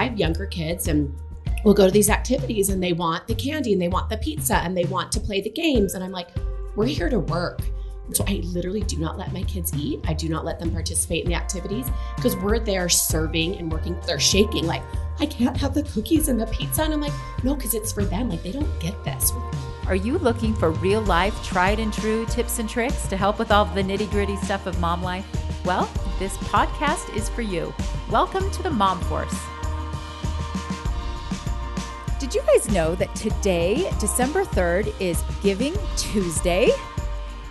I have younger kids and we'll go to these activities and they want the candy and they want the pizza and they want to play the games. And I'm like, we're here to work. So I literally do not let my kids eat. I do not let them participate in the activities because we're there serving and working. They're shaking like, I can't have the cookies and the pizza. And I'm like, no, because it's for them. Like they don't get this. Are you looking for real life, tried and true tips and tricks to help with all the nitty gritty stuff of mom life? Well, this podcast is for you. Welcome to the Mom Force. Did you guys know that today, December 3rd, is Giving Tuesday?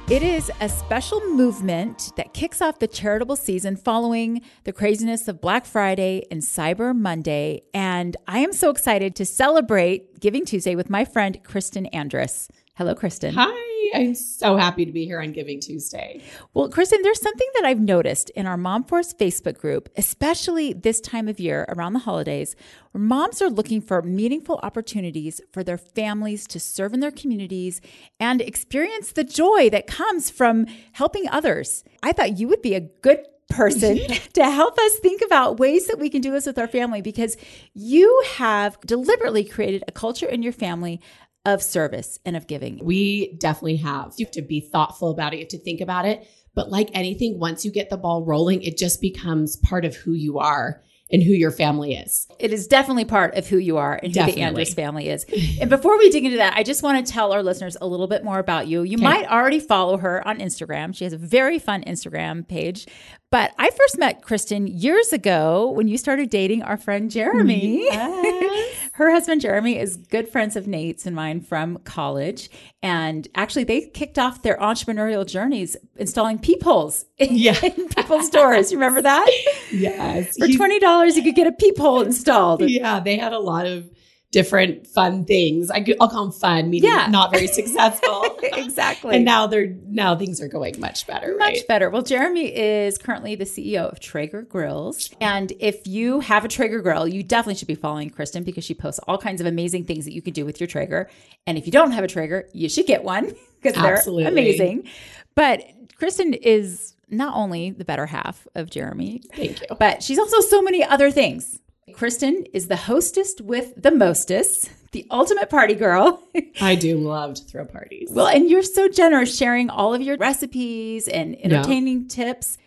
It is a special movement that kicks off the charitable season following the craziness of Black Friday and Cyber Monday. And I am so excited to celebrate Giving Tuesday with my friend Kristin Andrus. Hello, Kristin. Hi. I'm so happy to be here on Giving Tuesday. Well, Kristin, there's something that I've noticed in our Mom Force Facebook group, especially this time of year around the holidays, where moms are looking for meaningful opportunities for their families to serve in their communities and experience the joy that comes from helping others. I thought you would be a good person to help us think about ways that we can do this with our family because you have deliberately created a culture in your family of service and of giving. We definitely have. You have to be thoughtful about it, you have to think about it. But like anything, once you get the ball rolling, it just becomes part of who you are and who your family is. It is definitely part of who you are and who definitely. the Andrus family is. and before we dig into that, I just want to tell our listeners a little bit more about you. You okay. might already follow her on Instagram. She has a very fun Instagram page. But I first met Kristin years ago when you started dating our friend Jeremy. Yes. Her husband Jeremy is good friends of Nate's and mine from college. And actually, they kicked off their entrepreneurial journeys installing peepholes in, yeah. in people's doors. You remember that? Yes. For $20, you could get a peephole installed. Yeah, they had a lot of different fun things. I, will call them fun, meaning yeah. not very successful. exactly. And now they're now things are going much better. Much right? better. Well, Jeremy is currently the CEO of Traeger Grills, and if you have a Traeger grill, you definitely should be following Kristin because she posts all kinds of amazing things that you can do with your Traeger. And if you don't have a Traeger, you should get one because they're amazing. But Kristin is not only the better half of Jeremy, thank you, but she's also so many other things. Kristin is the hostess with the mostest, the ultimate party girl. I do love to throw parties. Well, and you're so generous sharing all of your recipes and entertaining yeah. tips.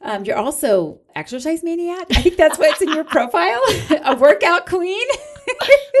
Um, you're also exercise maniac. I think that's what's in your profile. a workout queen.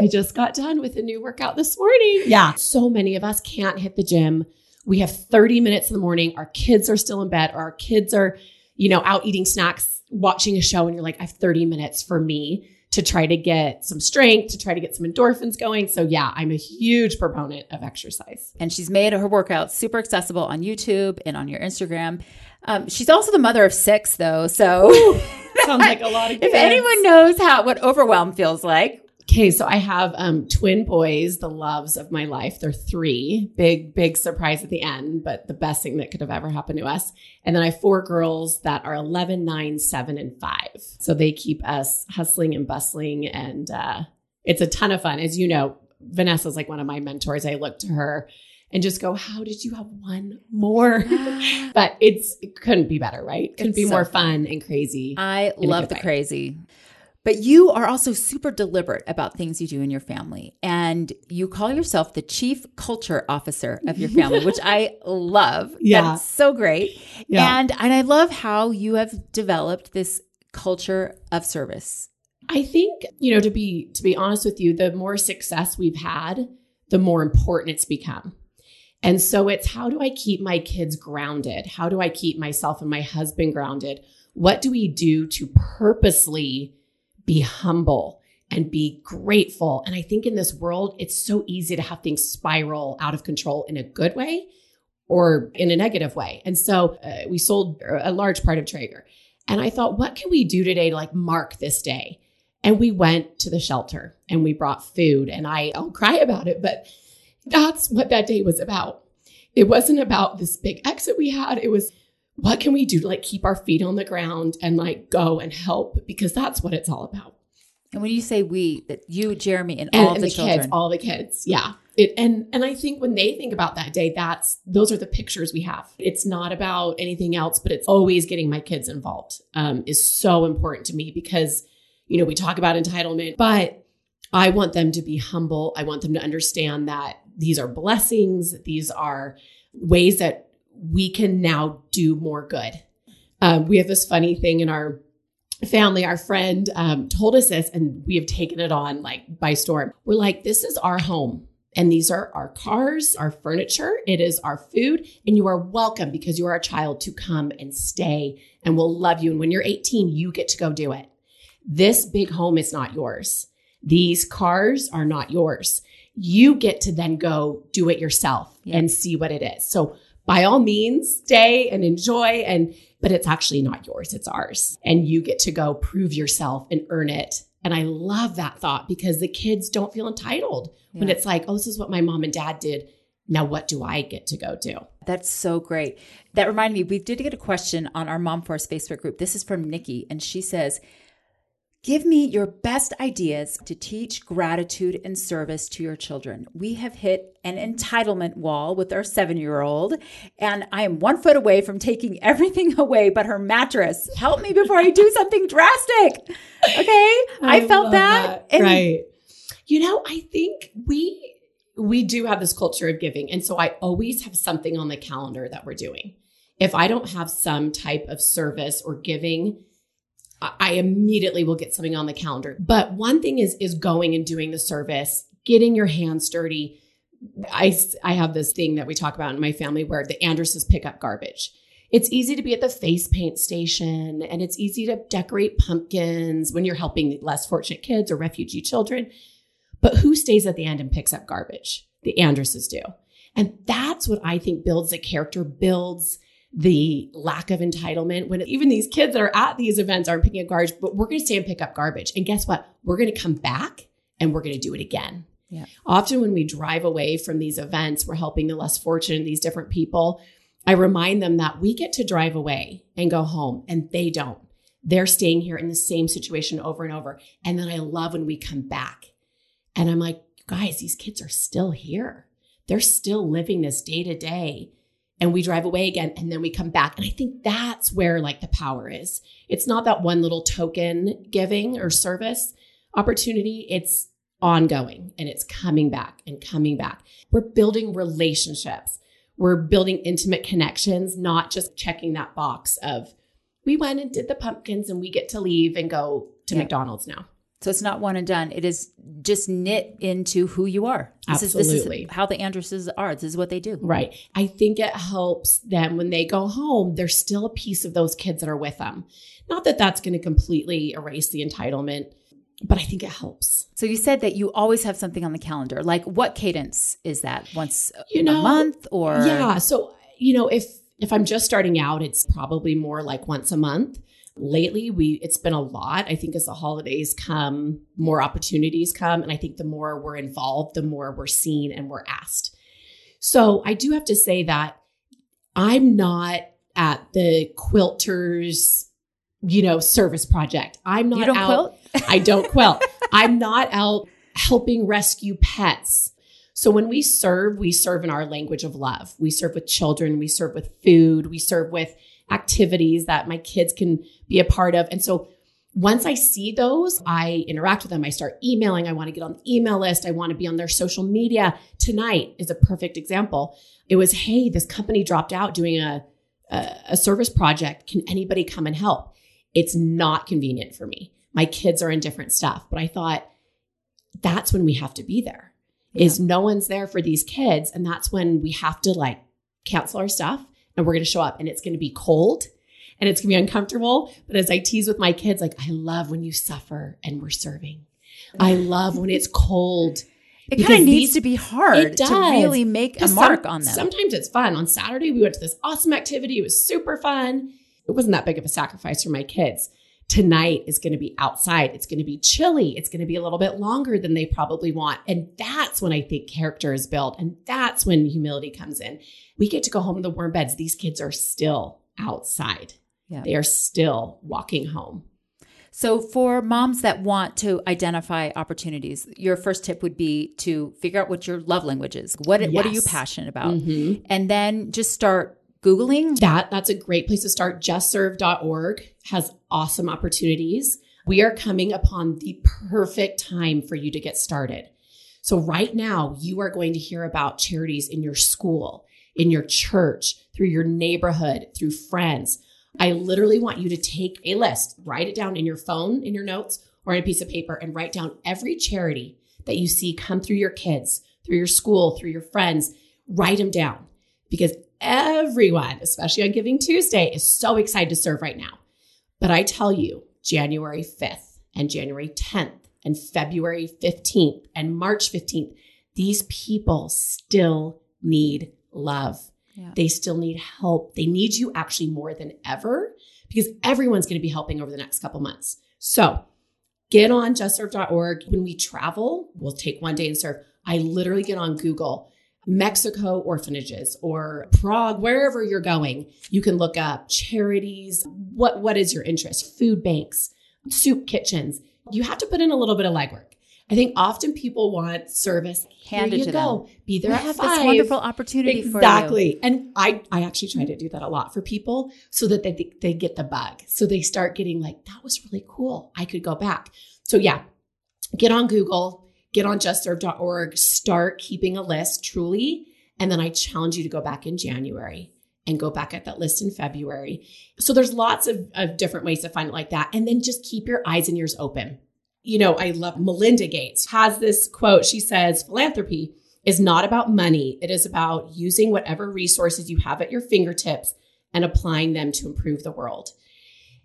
I just got done with a new workout this morning. Yeah. So many of us can't hit the gym. We have 30 minutes in the morning. Our kids are still in bed. or Our kids are, you know, out eating snacks watching a show and you're like, I have 30 minutes for me to try to get some strength, to try to get some endorphins going. So yeah, I'm a huge proponent of exercise. And she's made her workouts super accessible on YouTube and on your Instagram. Um, she's also the mother of six, though. So Ooh, sounds like a lot of. Kids. if anyone knows how what overwhelm feels like, Okay, so I have um, twin boys, the loves of my life. They're three. Big, big surprise at the end, but the best thing that could have ever happened to us. And then I have four girls that are 11, 9, 7, and 5. So they keep us hustling and bustling. And uh, it's a ton of fun. As you know, Vanessa's like one of my mentors. I look to her and just go, how did you have one more? but it's it couldn't be better, right? Couldn't it's be so more fun and crazy. I love the way. crazy. But you are also super deliberate about things you do in your family. And you call yourself the chief culture officer of your family, which I love. Yeah. That's so great. Yeah. And and I love how you have developed this culture of service. I think, you know, to be to be honest with you, the more success we've had, the more important it's become. And so it's how do I keep my kids grounded? How do I keep myself and my husband grounded? What do we do to purposely be humble and be grateful. And I think in this world, it's so easy to have things spiral out of control in a good way or in a negative way. And so uh, we sold a large part of Traeger. And I thought, what can we do today to like mark this day? And we went to the shelter and we brought food. And I, I'll cry about it, but that's what that day was about. It wasn't about this big exit we had. It was what can we do to like keep our feet on the ground and like go and help because that's what it's all about. And when you say we, that you, Jeremy, and, and all and the, the kids, all the kids, yeah. It, and and I think when they think about that day, that's those are the pictures we have. It's not about anything else, but it's always getting my kids involved um, is so important to me because you know, we talk about entitlement, but I want them to be humble. I want them to understand that these are blessings. These are ways that we can now do more good. Um, we have this funny thing in our family. Our friend um, told us this, and we have taken it on like by storm. We're like, this is our home. And these are our cars, our furniture, it is our food, and you are welcome because you are a child to come and stay and we'll love you. And when you're 18, you get to go do it. This big home is not yours. These cars are not yours. You get to then go do it yourself yeah. and see what it is. So by all means, stay and enjoy and but it's actually not yours, it's ours. And you get to go prove yourself and earn it. And I love that thought because the kids don't feel entitled yeah. when it's like, oh, this is what my mom and dad did. Now, what do I get to go do? That's so great. That reminded me, we did get a question on our Mom Force Facebook group. This is from Nikki, and she says, Give me your best ideas to teach gratitude and service to your children. We have hit an entitlement wall with our seven year old, and I am one foot away from taking everything away but her mattress. Help me before I do something drastic. Okay. I, I felt that. that. right. You know, I think we we do have this culture of giving. And so I always have something on the calendar that we're doing. If I don't have some type of service or giving, I immediately will get something on the calendar. But one thing is is going and doing the service, getting your hands dirty. I I have this thing that we talk about in my family where the Andruses pick up garbage. It's easy to be at the face paint station and it's easy to decorate pumpkins when you're helping less fortunate kids or refugee children. But who stays at the end and picks up garbage? The Andruses do. And that's what I think builds a character, builds the lack of entitlement when even these kids that are at these events aren't picking up garbage, but we're going to stay and pick up garbage. And guess what? We're going to come back and we're going to do it again. Yeah. Often when we drive away from these events, we're helping the less fortunate, these different people. I remind them that we get to drive away and go home and they don't. They're staying here in the same situation over and over. And then I love when we come back and I'm like, guys, these kids are still here. They're still living this day to day and we drive away again and then we come back. And I think that's where like the power is. It's not that one little token giving or service opportunity. It's ongoing and it's coming back and coming back. We're building relationships. We're building intimate connections, not just checking that box of we went and did the pumpkins and we get to leave and go to yeah. McDonald's now. So it's not one and done. It is just knit into who you are. This Absolutely. Is, this is how the Andruses are. This is what they do. Right. I think it helps them when they go home, there's still a piece of those kids that are with them. Not that that's going to completely erase the entitlement, but I think it helps. So you said that you always have something on the calendar. Like what cadence is that? Once you know, a month or Yeah, so you know, if if I'm just starting out, it's probably more like once a month lately we it's been a lot. I think as the holidays come more opportunities come and i think the more we're involved the more we're seen and we're asked. So i do have to say that i'm not at the quilters you know service project. I'm not out quilt? i don't quilt. I'm not out helping rescue pets. So when we serve, we serve in our language of love. We serve with children, we serve with food, we serve with activities that my kids can be a part of. And so once I see those, I interact with them. I start emailing. I want to get on the email list. I want to be on their social media. Tonight is a perfect example. It was, hey, this company dropped out doing a, a, a service project. Can anybody come and help? It's not convenient for me. My kids are in different stuff, but I thought that's when we have to be there. Yeah. Is no one's there for these kids, and that's when we have to like cancel our stuff and we're going to show up and it's going to be cold and it's going to be uncomfortable. But as I tease with my kids, like, I love when you suffer and we're serving. I love when it's cold. It kind of needs to be hard to really make a mark some, on them. Sometimes it's fun. On Saturday, we went to this awesome activity. It was super fun. It wasn't that big of a sacrifice for my kids. Tonight is going to be outside. It's going to be chilly. It's going to be a little bit longer than they probably want. And that's when I think character is built. And that's when humility comes in we get to go home to the warm beds. These kids are still outside. Yeah. They are still walking home. So, for moms that want to identify opportunities, your first tip would be to figure out what your love language is. What, yes. what are you passionate about? Mm-hmm. And then just start Googling. That that's a great place to start. JustServe.org has awesome opportunities. we are coming upon the perfect time for you to get started. So, right now, you are going to hear about charities in your school, in your church, through your neighborhood, through friends. I literally want you to take a list, write it down in your phone, in your notes, or in a piece of paper, and write down every charity that you see come through your kids, through your school, through your friends. Write them down because everyone, especially on Giving Tuesday, is so excited to serve right now. But I tell you, January 5th and January 10th and February 15th and March 15th, these people still need love. Yeah. They still need help. They need you actually more than ever because everyone's going to be helping over the next couple months. So get on justserve.org. When we travel, we'll take one day and serve. I literally get on Google Mexico orphanages or Prague, wherever you're going, you can look up charities. What, what is your interest? Food banks, soup kitchens. You have to put in a little bit of legwork. I think often people want service handed to go. them. Be there we at have five. This wonderful opportunity exactly. And I, I actually try to do that a lot for people so that they, they get the bug. So they start getting like, that was really cool. I could go back. So yeah, get on Google, get on justserve.org, start keeping a list truly. And then I challenge you to go back in January and go back at that list in February. So there's lots of, of different ways to find it like that. And then just keep your eyes and ears open. You know, I love Melinda Gates has this quote. She says, philanthropy is not about money. It is about using whatever resources you have at your fingertips and applying them to improve the world.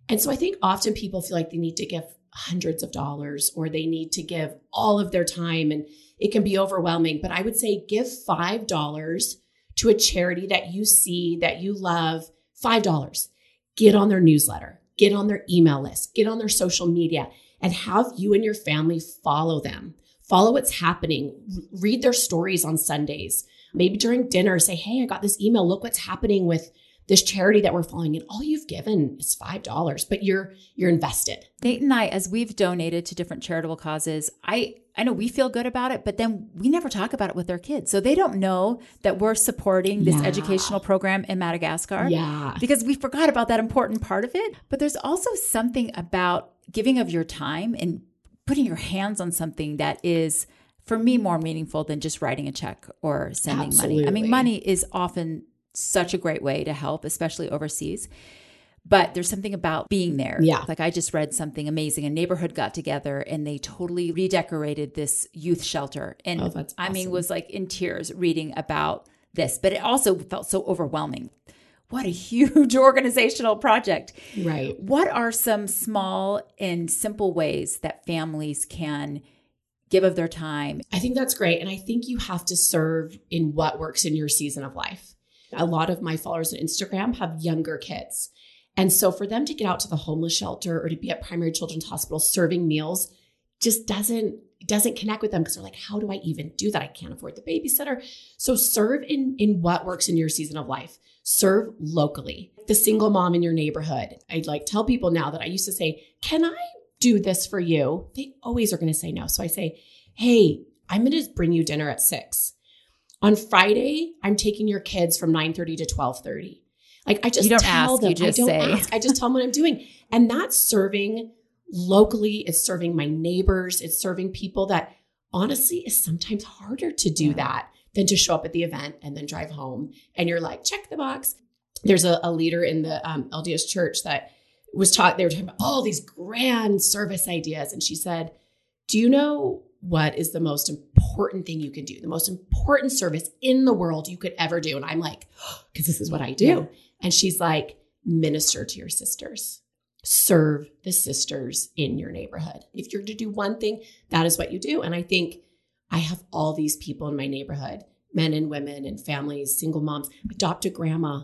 And so I think often people feel like they need to give hundreds of dollars or they need to give all of their time and it can be overwhelming. But I would say give $5 to a charity that you see, that you love, $5. Get on their newsletter, get on their email list, get on their social media, and have you and your family follow them. Follow what's happening, read their stories on Sundays. Maybe during dinner, say, Hey, I got this email. Look what's happening with this charity that we're following and all you've given is five dollars but you're you're invested nate and i as we've donated to different charitable causes i i know we feel good about it but then we never talk about it with our kids so they don't know that we're supporting this yeah. educational program in madagascar yeah because we forgot about that important part of it but there's also something about giving of your time and putting your hands on something that is for me more meaningful than just writing a check or sending Absolutely. money. I mean, money is often such a great way to help, especially overseas. But there's something about being there. Yeah. Like I just read something amazing. A neighborhood got together and they totally redecorated this youth shelter. And oh, awesome. I mean, was like in tears reading about this, but it also felt so overwhelming. What a huge organizational project. Right. What are some small and simple ways that families can give of their time? I think that's great. And I think you have to serve in what works in your season of life. A lot of my followers on Instagram have younger kids. And so for them to get out to the homeless shelter or to be at primary children's hospital serving meals just doesn't doesn't connect with them because they're like, how do I even do that? I can't afford the babysitter. So serve in in what works in your season of life. Serve locally. The single mom in your neighborhood. I'd like tell people now that I used to say, can I do this for you? They always are going to say no. So I say, hey, I'm going to bring you dinner at six. On Friday, I'm taking your kids from 9:30 to 12:30. Like I just tell ask, them, just I don't say. ask. I just tell them what I'm doing. And that's serving locally, it's serving my neighbors, it's serving people that honestly is sometimes harder to do yeah. that than to show up at the event and then drive home. And you're like, check the box. There's a, a leader in the um, LDS church that was taught, they were talking about all these grand service ideas. And she said, Do you know what is the most important thing you can do, the most important service in the world you could ever do. And I'm like, because this is what I do. Yeah. And she's like, minister to your sisters, serve the sisters in your neighborhood. If you're to do one thing, that is what you do. And I think I have all these people in my neighborhood men and women and families, single moms, adopt a grandma.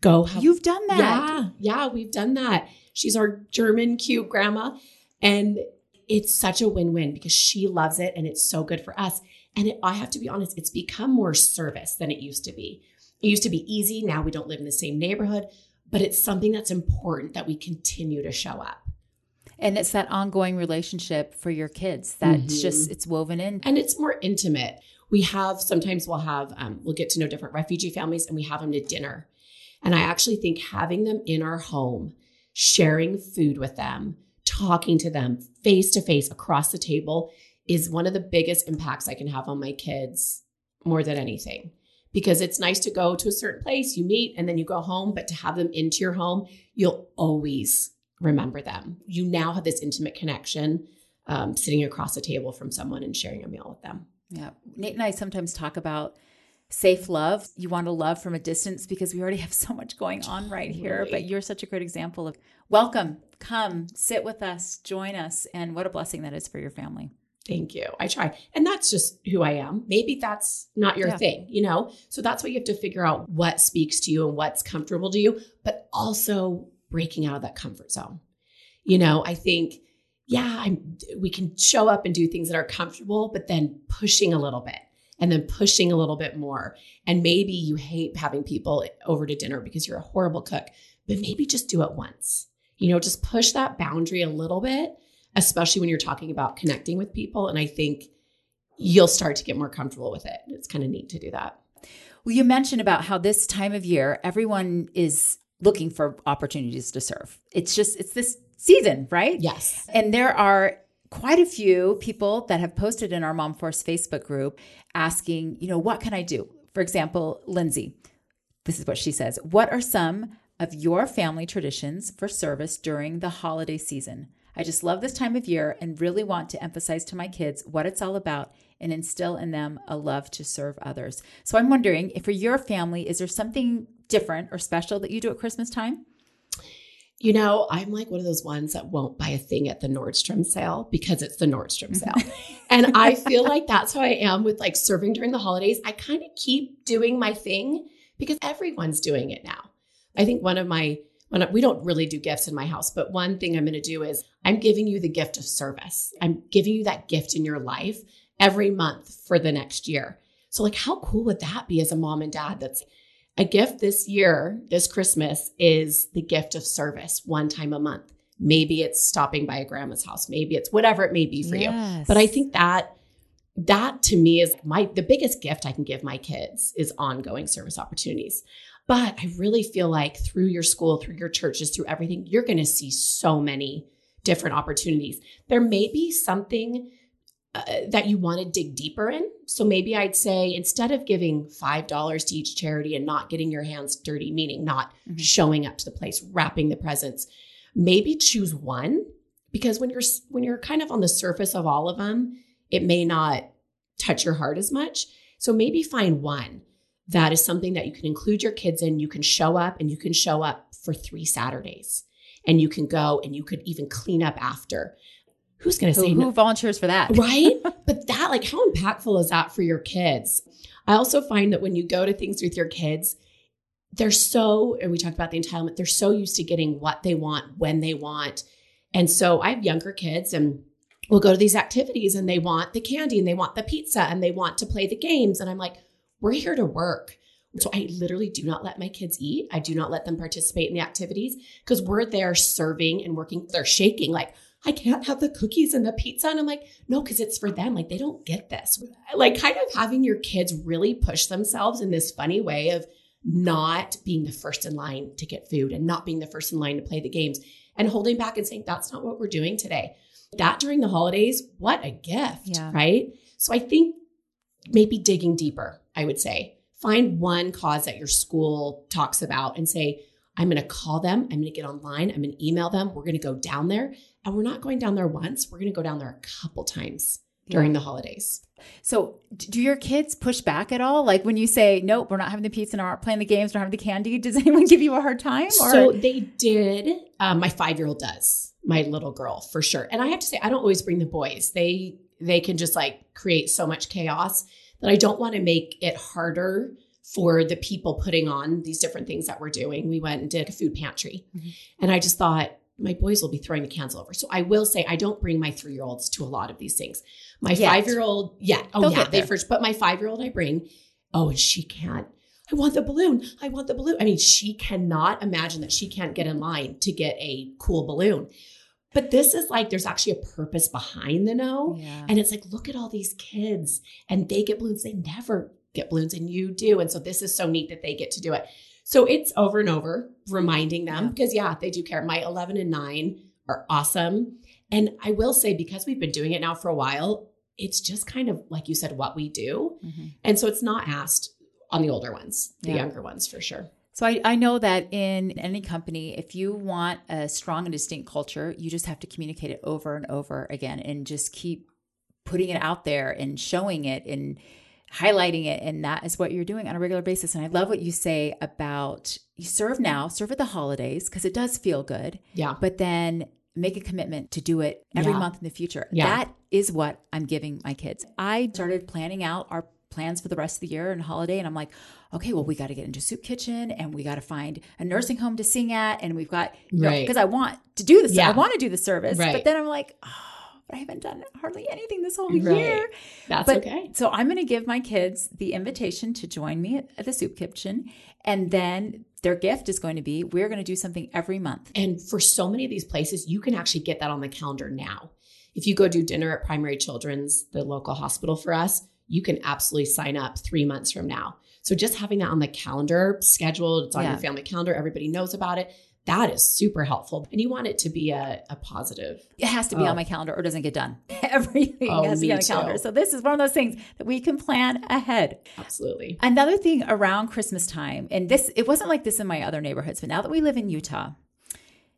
Go have, You've done that. Yeah. Yeah. We've done that. She's our German cute grandma. And it's such a win-win because she loves it and it's so good for us. And it, I have to be honest, it's become more service than it used to be. It used to be easy. Now we don't live in the same neighborhood, but it's something that's important that we continue to show up. And it's that ongoing relationship for your kids that's mm-hmm. just it's woven in, and it's more intimate. We have sometimes we'll have um, we'll get to know different refugee families, and we have them to dinner. And I actually think having them in our home, sharing food with them, talking to them face to face across the table is one of the biggest impacts I can have on my kids more than anything. Because it's nice to go to a certain place, you meet, and then you go home, but to have them into your home, you'll always remember them. You now have this intimate connection um, sitting across the table from someone and sharing a meal with them. Yeah. Nate and I sometimes talk about safe love. You want to love from a distance because we already have so much going on right here. But you're such a great example of welcome, come, sit with us, join us. And what a blessing that is for your family. Thank you. I try. And that's just who I am. Maybe that's not your yeah. thing, you know? So that's why you have to figure out what speaks to you and what's comfortable to you, but also breaking out of that comfort zone. You know, I think, yeah, I'm, we can show up and do things that are comfortable, but then pushing a little bit and then pushing a little bit more. And maybe you hate having people over to dinner because you're a horrible cook, but maybe just do it once. You know, just push that boundary a little bit, especially when you're talking about connecting with people. And I think you'll start to get more comfortable with it. It's kind of neat to do that. Well, you mentioned about how this time of year, everyone is looking for opportunities to serve. It's just, it's this season, right? Yes. And there are quite a few people that have posted in our Mom Force Facebook group asking, you know, what can I do? For example, Lindsay, this is what she says What are some of your family traditions for service during the holiday season? I just love this time of year and really want to emphasize to my kids what it's all about and instill in them a love to serve others. So I'm wondering if for your family, is there something different or special that you do at Christmas time? You know, I'm like one of those ones that won't buy a thing at the Nordstrom sale because it's the Nordstrom sale. and I feel like that's how I am with like serving during the holidays. I kind of keep doing my thing because everyone's doing it now. I think one of my when we don't really do gifts in my house, but one thing I'm going to do is I'm giving you the gift of service. I'm giving you that gift in your life every month for the next year. So like how cool would that be as a mom and dad that's a gift this year, this Christmas, is the gift of service one time a month. Maybe it's stopping by a grandma's house. Maybe it's whatever it may be for yes. you. But I think that that to me is my the biggest gift I can give my kids is ongoing service opportunities. But I really feel like through your school, through your churches, through everything, you're going to see so many different opportunities. There may be something uh, that you want to dig deeper in. So maybe I'd say instead of giving $5 to each charity and not getting your hands dirty, meaning not mm-hmm. showing up to the place, wrapping the presents, maybe choose one because when you're when you're kind of on the surface of all of them, it may not touch your heart as much. So maybe find one that is something that you can include your kids in. You can show up and you can show up for 3 Saturdays and you can go and you could even clean up after who's going to say who no? volunteers for that? Right. but that, like, how impactful is that for your kids? I also find that when you go to things with your kids, they're so, and we talked about the entitlement, they're so used to getting what they want when they want. And so I have younger kids and we'll go to these activities and they want the candy and they want the pizza and they want to play the games. And I'm like, we're here to work. So I literally do not let my kids eat. I do not let them participate in the activities because we're there serving and working. They're shaking like, I can't have the cookies and the pizza. And I'm like, no, because it's for them. Like they don't get this. Like kind of having your kids really push themselves in this funny way of not being the first in line to get food and not being the first in line to play the games and holding back and saying, that's not what we're doing today. That during the holidays, what a gift, yeah. right? So I think maybe digging deeper, I would say. Find one cause that your school talks about and say, I'm going to call them. I'm going to get online. I'm going to email them. We're going to go down there and we're not going down there once, we're going to go down there a couple times during the holidays. So, do your kids push back at all? Like when you say, nope, we're not having the pizza and aren't playing the games, we're not having the candy, does anyone give you a hard time? Or? So, they did. Um, my five year old does, my little girl for sure. And I have to say, I don't always bring the boys. They, they can just like create so much chaos that I don't want to make it harder for the people putting on these different things that we're doing. We went and did a food pantry. Mm-hmm. And I just thought, my boys will be throwing the cans over. So I will say I don't bring my three year olds to a lot of these things. My five year old, yeah, oh They'll yeah, they first. But my five year old, I bring. Oh, and she can't. I want the balloon. I want the balloon. I mean, she cannot imagine that she can't get in line to get a cool balloon. But this is like there's actually a purpose behind the no. Yeah. And it's like, look at all these kids and they get balloons. They never get balloons and you do. And so this is so neat that they get to do it. So it's over and over reminding them because, yeah. yeah, they do care. My 11 and 9 are awesome. And I will say, because we've been doing it now for a while, it's just kind of like you said, what we do. Mm-hmm. And so it's not asked on the older ones, the yeah. younger ones for sure. So I, I know that in any company, if you want a strong and distinct culture, you just have to communicate it over and over again and just keep putting it out there and showing it and highlighting it. And that is what you're doing on a regular basis. And I love what you say about you serve now, serve at the holidays, because it does feel good. Yeah. But then make a commitment to do it every yeah. month in the future. Yeah. That is what I'm giving my kids. I started planning out our plans for the rest of the year and holiday. And I'm like, okay, well, we got to get into soup kitchen and we got to find a nursing home to sing at. And we've got, right. because I want to do this. Yeah. I want to do the service. Right. But then I'm like, oh, but I haven't done hardly anything this whole right. year. That's but, okay. So I'm going to give my kids the invitation to join me at, at the soup kitchen. And then their gift is going to be we're going to do something every month. And for so many of these places, you can actually get that on the calendar now. If you go do dinner at Primary Children's, the local hospital for us, you can absolutely sign up three months from now. So just having that on the calendar scheduled, it's on yeah. your family calendar, everybody knows about it. That is super helpful. And you want it to be a, a positive. It has to be oh. on my calendar or doesn't get done. Everything oh, has to be on the calendar. So this is one of those things that we can plan ahead. Absolutely. Another thing around Christmas time, and this it wasn't like this in my other neighborhoods, but now that we live in Utah,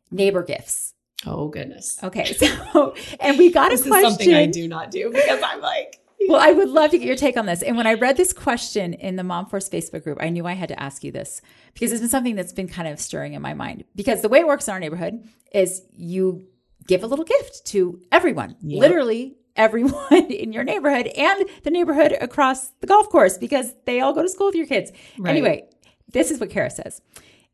neighbor gifts. Oh goodness. Okay. So and we got a question. Is something I do not do because I'm like well, I would love to get your take on this. And when I read this question in the Mom Force Facebook group, I knew I had to ask you this because it's been something that's been kind of stirring in my mind. Because the way it works in our neighborhood is you give a little gift to everyone, yep. literally everyone in your neighborhood and the neighborhood across the golf course because they all go to school with your kids. Right. Anyway, this is what Kara says.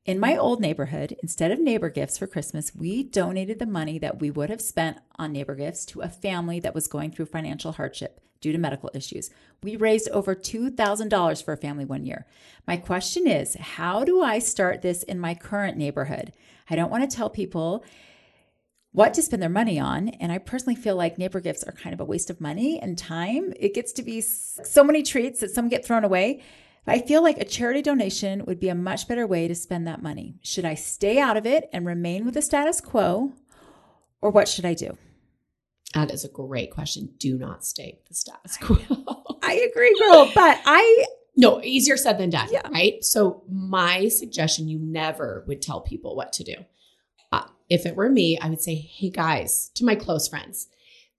In my old neighborhood, instead of neighbor gifts for Christmas, we donated the money that we would have spent on neighbor gifts to a family that was going through financial hardship due to medical issues. We raised over $2,000 for a family one year. My question is how do I start this in my current neighborhood? I don't want to tell people what to spend their money on. And I personally feel like neighbor gifts are kind of a waste of money and time. It gets to be so many treats that some get thrown away. I feel like a charity donation would be a much better way to spend that money. Should I stay out of it and remain with the status quo, or what should I do? That is a great question. Do not stay with the status quo. I agree, girl. But I no, easier said than done, yeah. right? So my suggestion, you never would tell people what to do. Uh, if it were me, I would say, hey guys, to my close friends,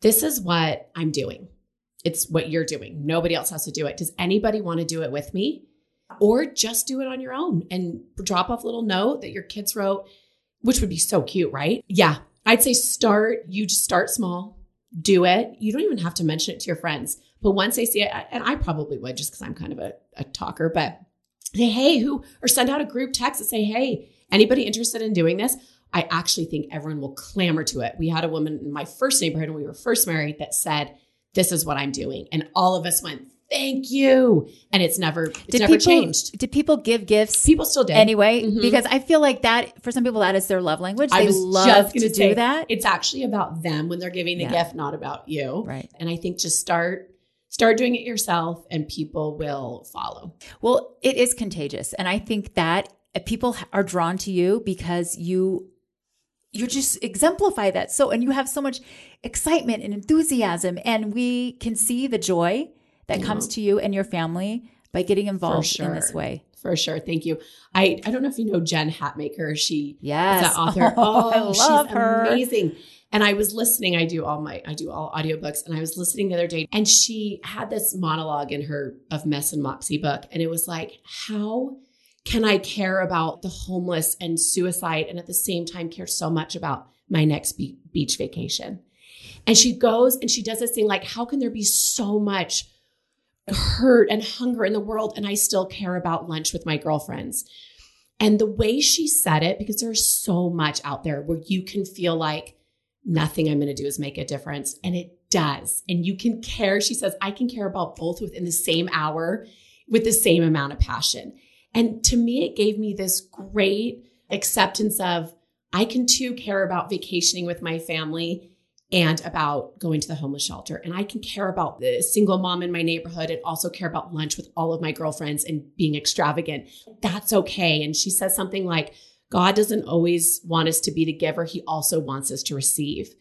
this is what I'm doing. It's what you're doing. Nobody else has to do it. Does anybody want to do it with me? Or just do it on your own and drop off a little note that your kids wrote, which would be so cute, right? Yeah. I'd say start, you just start small, do it. You don't even have to mention it to your friends. But once they see it, and I probably would just because I'm kind of a, a talker, but say, hey, who, or send out a group text and say, hey, anybody interested in doing this? I actually think everyone will clamor to it. We had a woman in my first neighborhood when we were first married that said, this is what I'm doing. And all of us went, thank you. And it's never, it's did never people, changed. Did people give gifts? People still did. Anyway, mm-hmm. because I feel like that, for some people, that is their love language. I They love to say, do that. It's actually about them when they're giving the yeah. gift, not about you. Right. And I think just start, start doing it yourself and people will follow. Well, it is contagious. And I think that people are drawn to you because you you just exemplify that. So and you have so much excitement and enthusiasm and we can see the joy that comes to you and your family by getting involved sure. in this way. For sure. Thank you. I i don't know if you know jen hatmaker. She yes is an author. Oh, oh she's her. amazing. And i was listening i do all my i do all audiobooks and i was listening the other day and she had this monologue in her of mess and Moxie book and it was like how can I care about the homeless and suicide and at the same time care so much about my next be- beach vacation? And she goes and she does this thing like, how can there be so much hurt and hunger in the world and I still care about lunch with my girlfriends? And the way she said it, because there's so much out there where you can feel like nothing I'm going to do is make a difference. And it does. And you can care. She says, I can care about both within the same hour with the same amount of passion. And to me, it gave me this great acceptance of I can too care about vacationing with my family and about going to the homeless shelter. And I can care about the single mom in my neighborhood and also care about lunch with all of my girlfriends and being extravagant. That's okay. And she says something like, God doesn't always want us to be the giver, He also wants us to receive.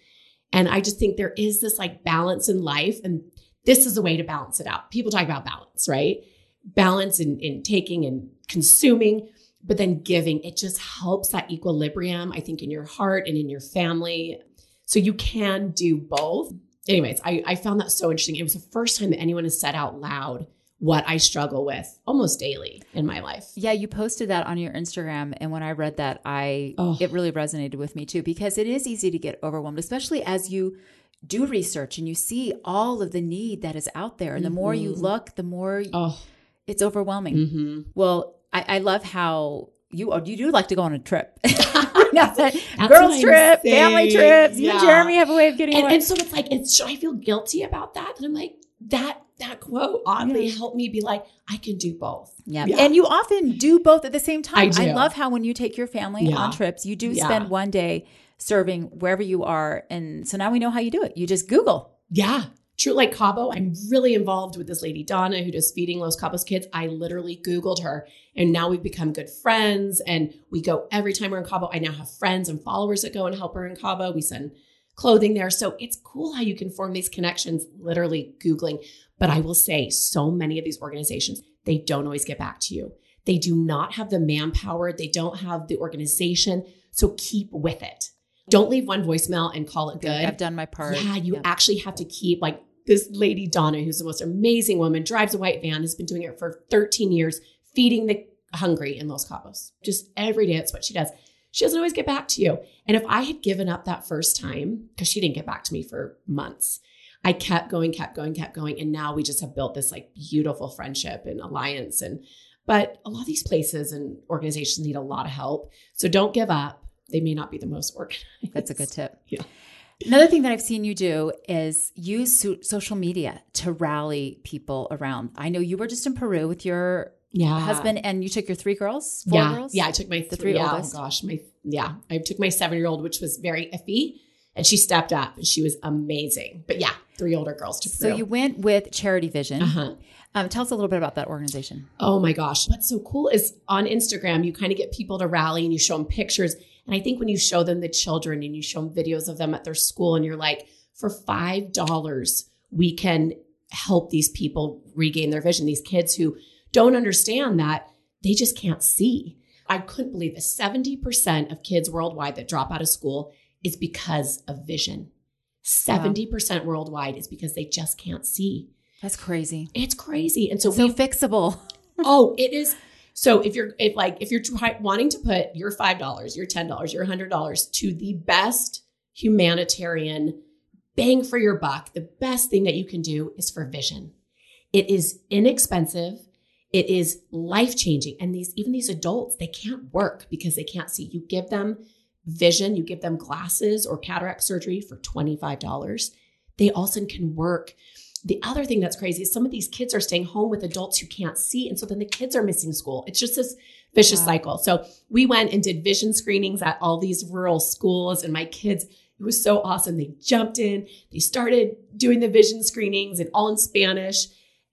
And I just think there is this like balance in life. And this is a way to balance it out. People talk about balance, right? Balance in, in taking and consuming, but then giving. It just helps that equilibrium, I think, in your heart and in your family. So you can do both. Anyways, I, I found that so interesting. It was the first time that anyone has said out loud what I struggle with almost daily in my life. Yeah, you posted that on your Instagram and when I read that I oh. it really resonated with me too because it is easy to get overwhelmed especially as you do research and you see all of the need that is out there and mm-hmm. the more you mm-hmm. look the more oh. It's overwhelming. Mm-hmm. Well, I, I love how you you do like to go on a trip. girls trip, family trips. Yeah. You and Jeremy have a way of getting and, and so it's like, it's, should I feel guilty about that? And I'm like, that that quote oddly yeah. helped me be like, I can do both. Yeah. yeah. And you often do both at the same time. I, I love how when you take your family on trips, you do spend one day serving wherever you are. And so now we know how you do it. You just Google. Yeah. True, like Cabo, I'm really involved with this lady, Donna, who does Feeding Los Cabos Kids. I literally Googled her and now we've become good friends. And we go every time we're in Cabo. I now have friends and followers that go and help her in Cabo. We send clothing there. So it's cool how you can form these connections literally Googling. But I will say, so many of these organizations, they don't always get back to you. They do not have the manpower, they don't have the organization. So keep with it. Don't leave one voicemail and call it good. I've done my part. Yeah, you actually have to keep like this lady Donna, who's the most amazing woman, drives a white van, has been doing it for 13 years, feeding the hungry in Los Cabos. Just every day, it's what she does she doesn't always get back to you. And if I had given up that first time, because she didn't get back to me for months, I kept going, kept going, kept going. And now we just have built this like beautiful friendship and alliance. And, but a lot of these places and organizations need a lot of help. So don't give up. They may not be the most organized. That's a good tip. Yeah. Another thing that I've seen you do is use so- social media to rally people around. I know you were just in Peru with your yeah. husband and you took your three girls four yeah. girls yeah i took my th- the three yeah, oldest oh gosh my yeah i took my seven year old which was very iffy and she stepped up and she was amazing but yeah three older girls to Peru. so you went with charity vision uh-huh. um, tell us a little bit about that organization oh my gosh what's so cool is on instagram you kind of get people to rally and you show them pictures and i think when you show them the children and you show them videos of them at their school and you're like for five dollars we can help these people regain their vision these kids who don't understand that they just can't see. I couldn't believe it. 70% of kids worldwide that drop out of school is because of vision. 70% wow. worldwide is because they just can't see. That's crazy. It's crazy. And so, so we fixable. oh, it is. So if you're if like if you're try, wanting to put your five dollars, your ten dollars, your hundred dollars to the best humanitarian bang for your buck, the best thing that you can do is for vision. It is inexpensive. It is life changing. And these, even these adults, they can't work because they can't see. You give them vision, you give them glasses or cataract surgery for $25. They also can work. The other thing that's crazy is some of these kids are staying home with adults who can't see. And so then the kids are missing school. It's just this vicious wow. cycle. So we went and did vision screenings at all these rural schools, and my kids, it was so awesome. They jumped in, they started doing the vision screenings and all in Spanish.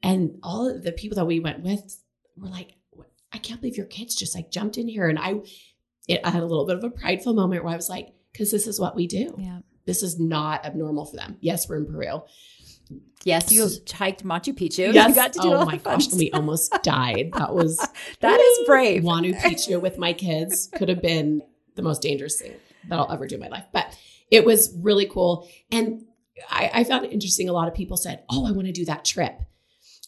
And all of the people that we went with were like, I can't believe your kids just like jumped in here. And I, it, I had a little bit of a prideful moment where I was like, because this is what we do. Yeah. This is not abnormal for them. Yes, we're in Peru. Yes, you hiked Machu Picchu. Yes. You got to do oh my gosh, we almost died. That was that is brave. Huayna Picchu with my kids could have been the most dangerous thing that I'll ever do in my life. But it was really cool. And I, I found it interesting. A lot of people said, Oh, I want to do that trip.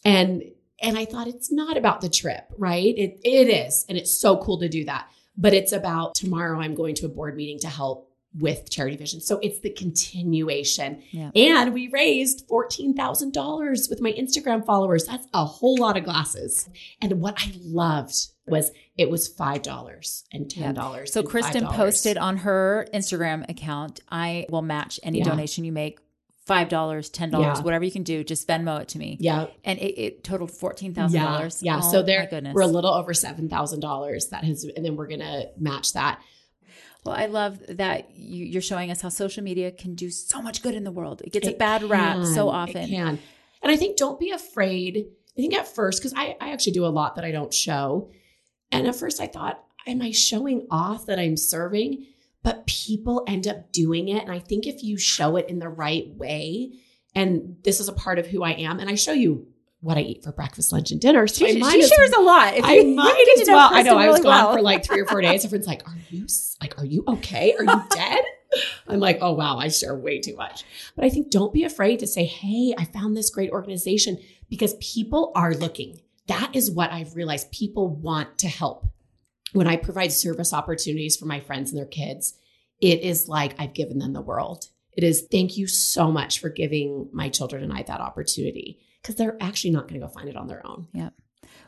And and I thought it's not about the trip, right? It it is, and it's so cool to do that. But it's about tomorrow I'm going to a board meeting to help with Charity Vision. So it's the continuation. Yeah. And we raised $14,000 with my Instagram followers. That's a whole lot of glasses. And what I loved was it was $5 and $10. Yeah. So Kristin $5. posted on her Instagram account, I will match any yeah. donation you make five dollars, ten dollars, yeah. whatever you can do, just Venmo it to me. Yeah, and it, it totaled fourteen thousand yeah. dollars. Yeah, oh, so there we're a little over seven thousand dollars. That has, and then we're gonna match that. Well, I love that you, are showing us how social media can do so much good in the world. It gets it a bad can, rap so often. It can, and I think don't be afraid. I think at first, because I, I actually do a lot that I don't show, and at first I thought am I showing off that I'm serving? But people end up doing it. And I think if you show it in the right way, and this is a part of who I am, and I show you what I eat for breakfast, lunch, and dinner. So she, she shares a lot. If I might as well. I know I was well. gone for like three or four days. Everyone's like, "Are you like? Are you okay? Are you dead?" I'm like, "Oh wow, I share way too much." But I think don't be afraid to say, "Hey, I found this great organization," because people are looking. That is what I've realized. People want to help. When I provide service opportunities for my friends and their kids, it is like I've given them the world. It is thank you so much for giving my children and I that opportunity because they're actually not going to go find it on their own. Yep.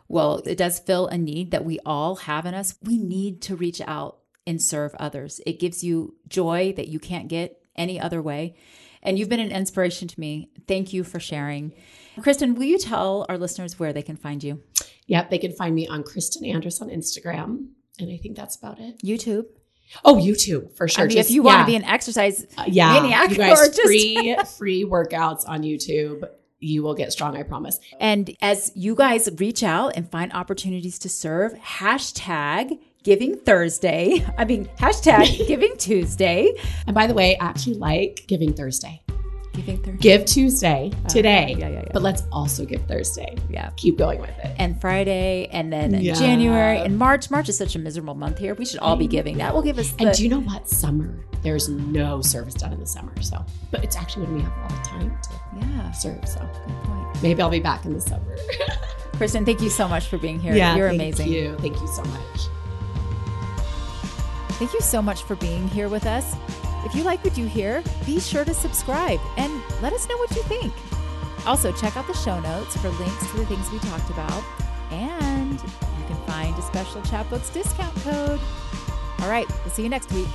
Well, it does fill a need that we all have in us. We need to reach out and serve others. It gives you joy that you can't get any other way. And you've been an inspiration to me. Thank you for sharing. Kristin, will you tell our listeners where they can find you? Yep, they can find me on Kristin Andrus on Instagram. And I think that's about it. YouTube. Oh, YouTube for sure. I mean, just, if you yeah. want to be an exercise uh, yeah, maniac, you guys, just... free free workouts on YouTube you will get strong, I promise. And as you guys reach out and find opportunities to serve, hashtag Giving Thursday. I mean, hashtag Giving Tuesday. And by the way, I actually like Giving Thursday. Giving Thursday. Give Tuesday uh, today. yeah, yeah, yeah. But let's also give Thursday. Yeah. Keep going with it. And Friday, and then yeah. January, and March. March is such a miserable month here. We should all be giving. That will give us. The- and do you know what? Summer. There's no service done in the summer. So, but it's actually when we have a lot of time to yeah. serve. So, good point. Maybe I'll be back in the summer. Kristin, thank you so much for being here. Yeah, You're amazing. Thank you. Thank you so much. Thank you so much for being here with us. If you like what you hear, be sure to subscribe and let us know what you think. Also, check out the show notes for links to the things we talked about, and you can find a special Chatbooks discount code. All right, we'll see you next week.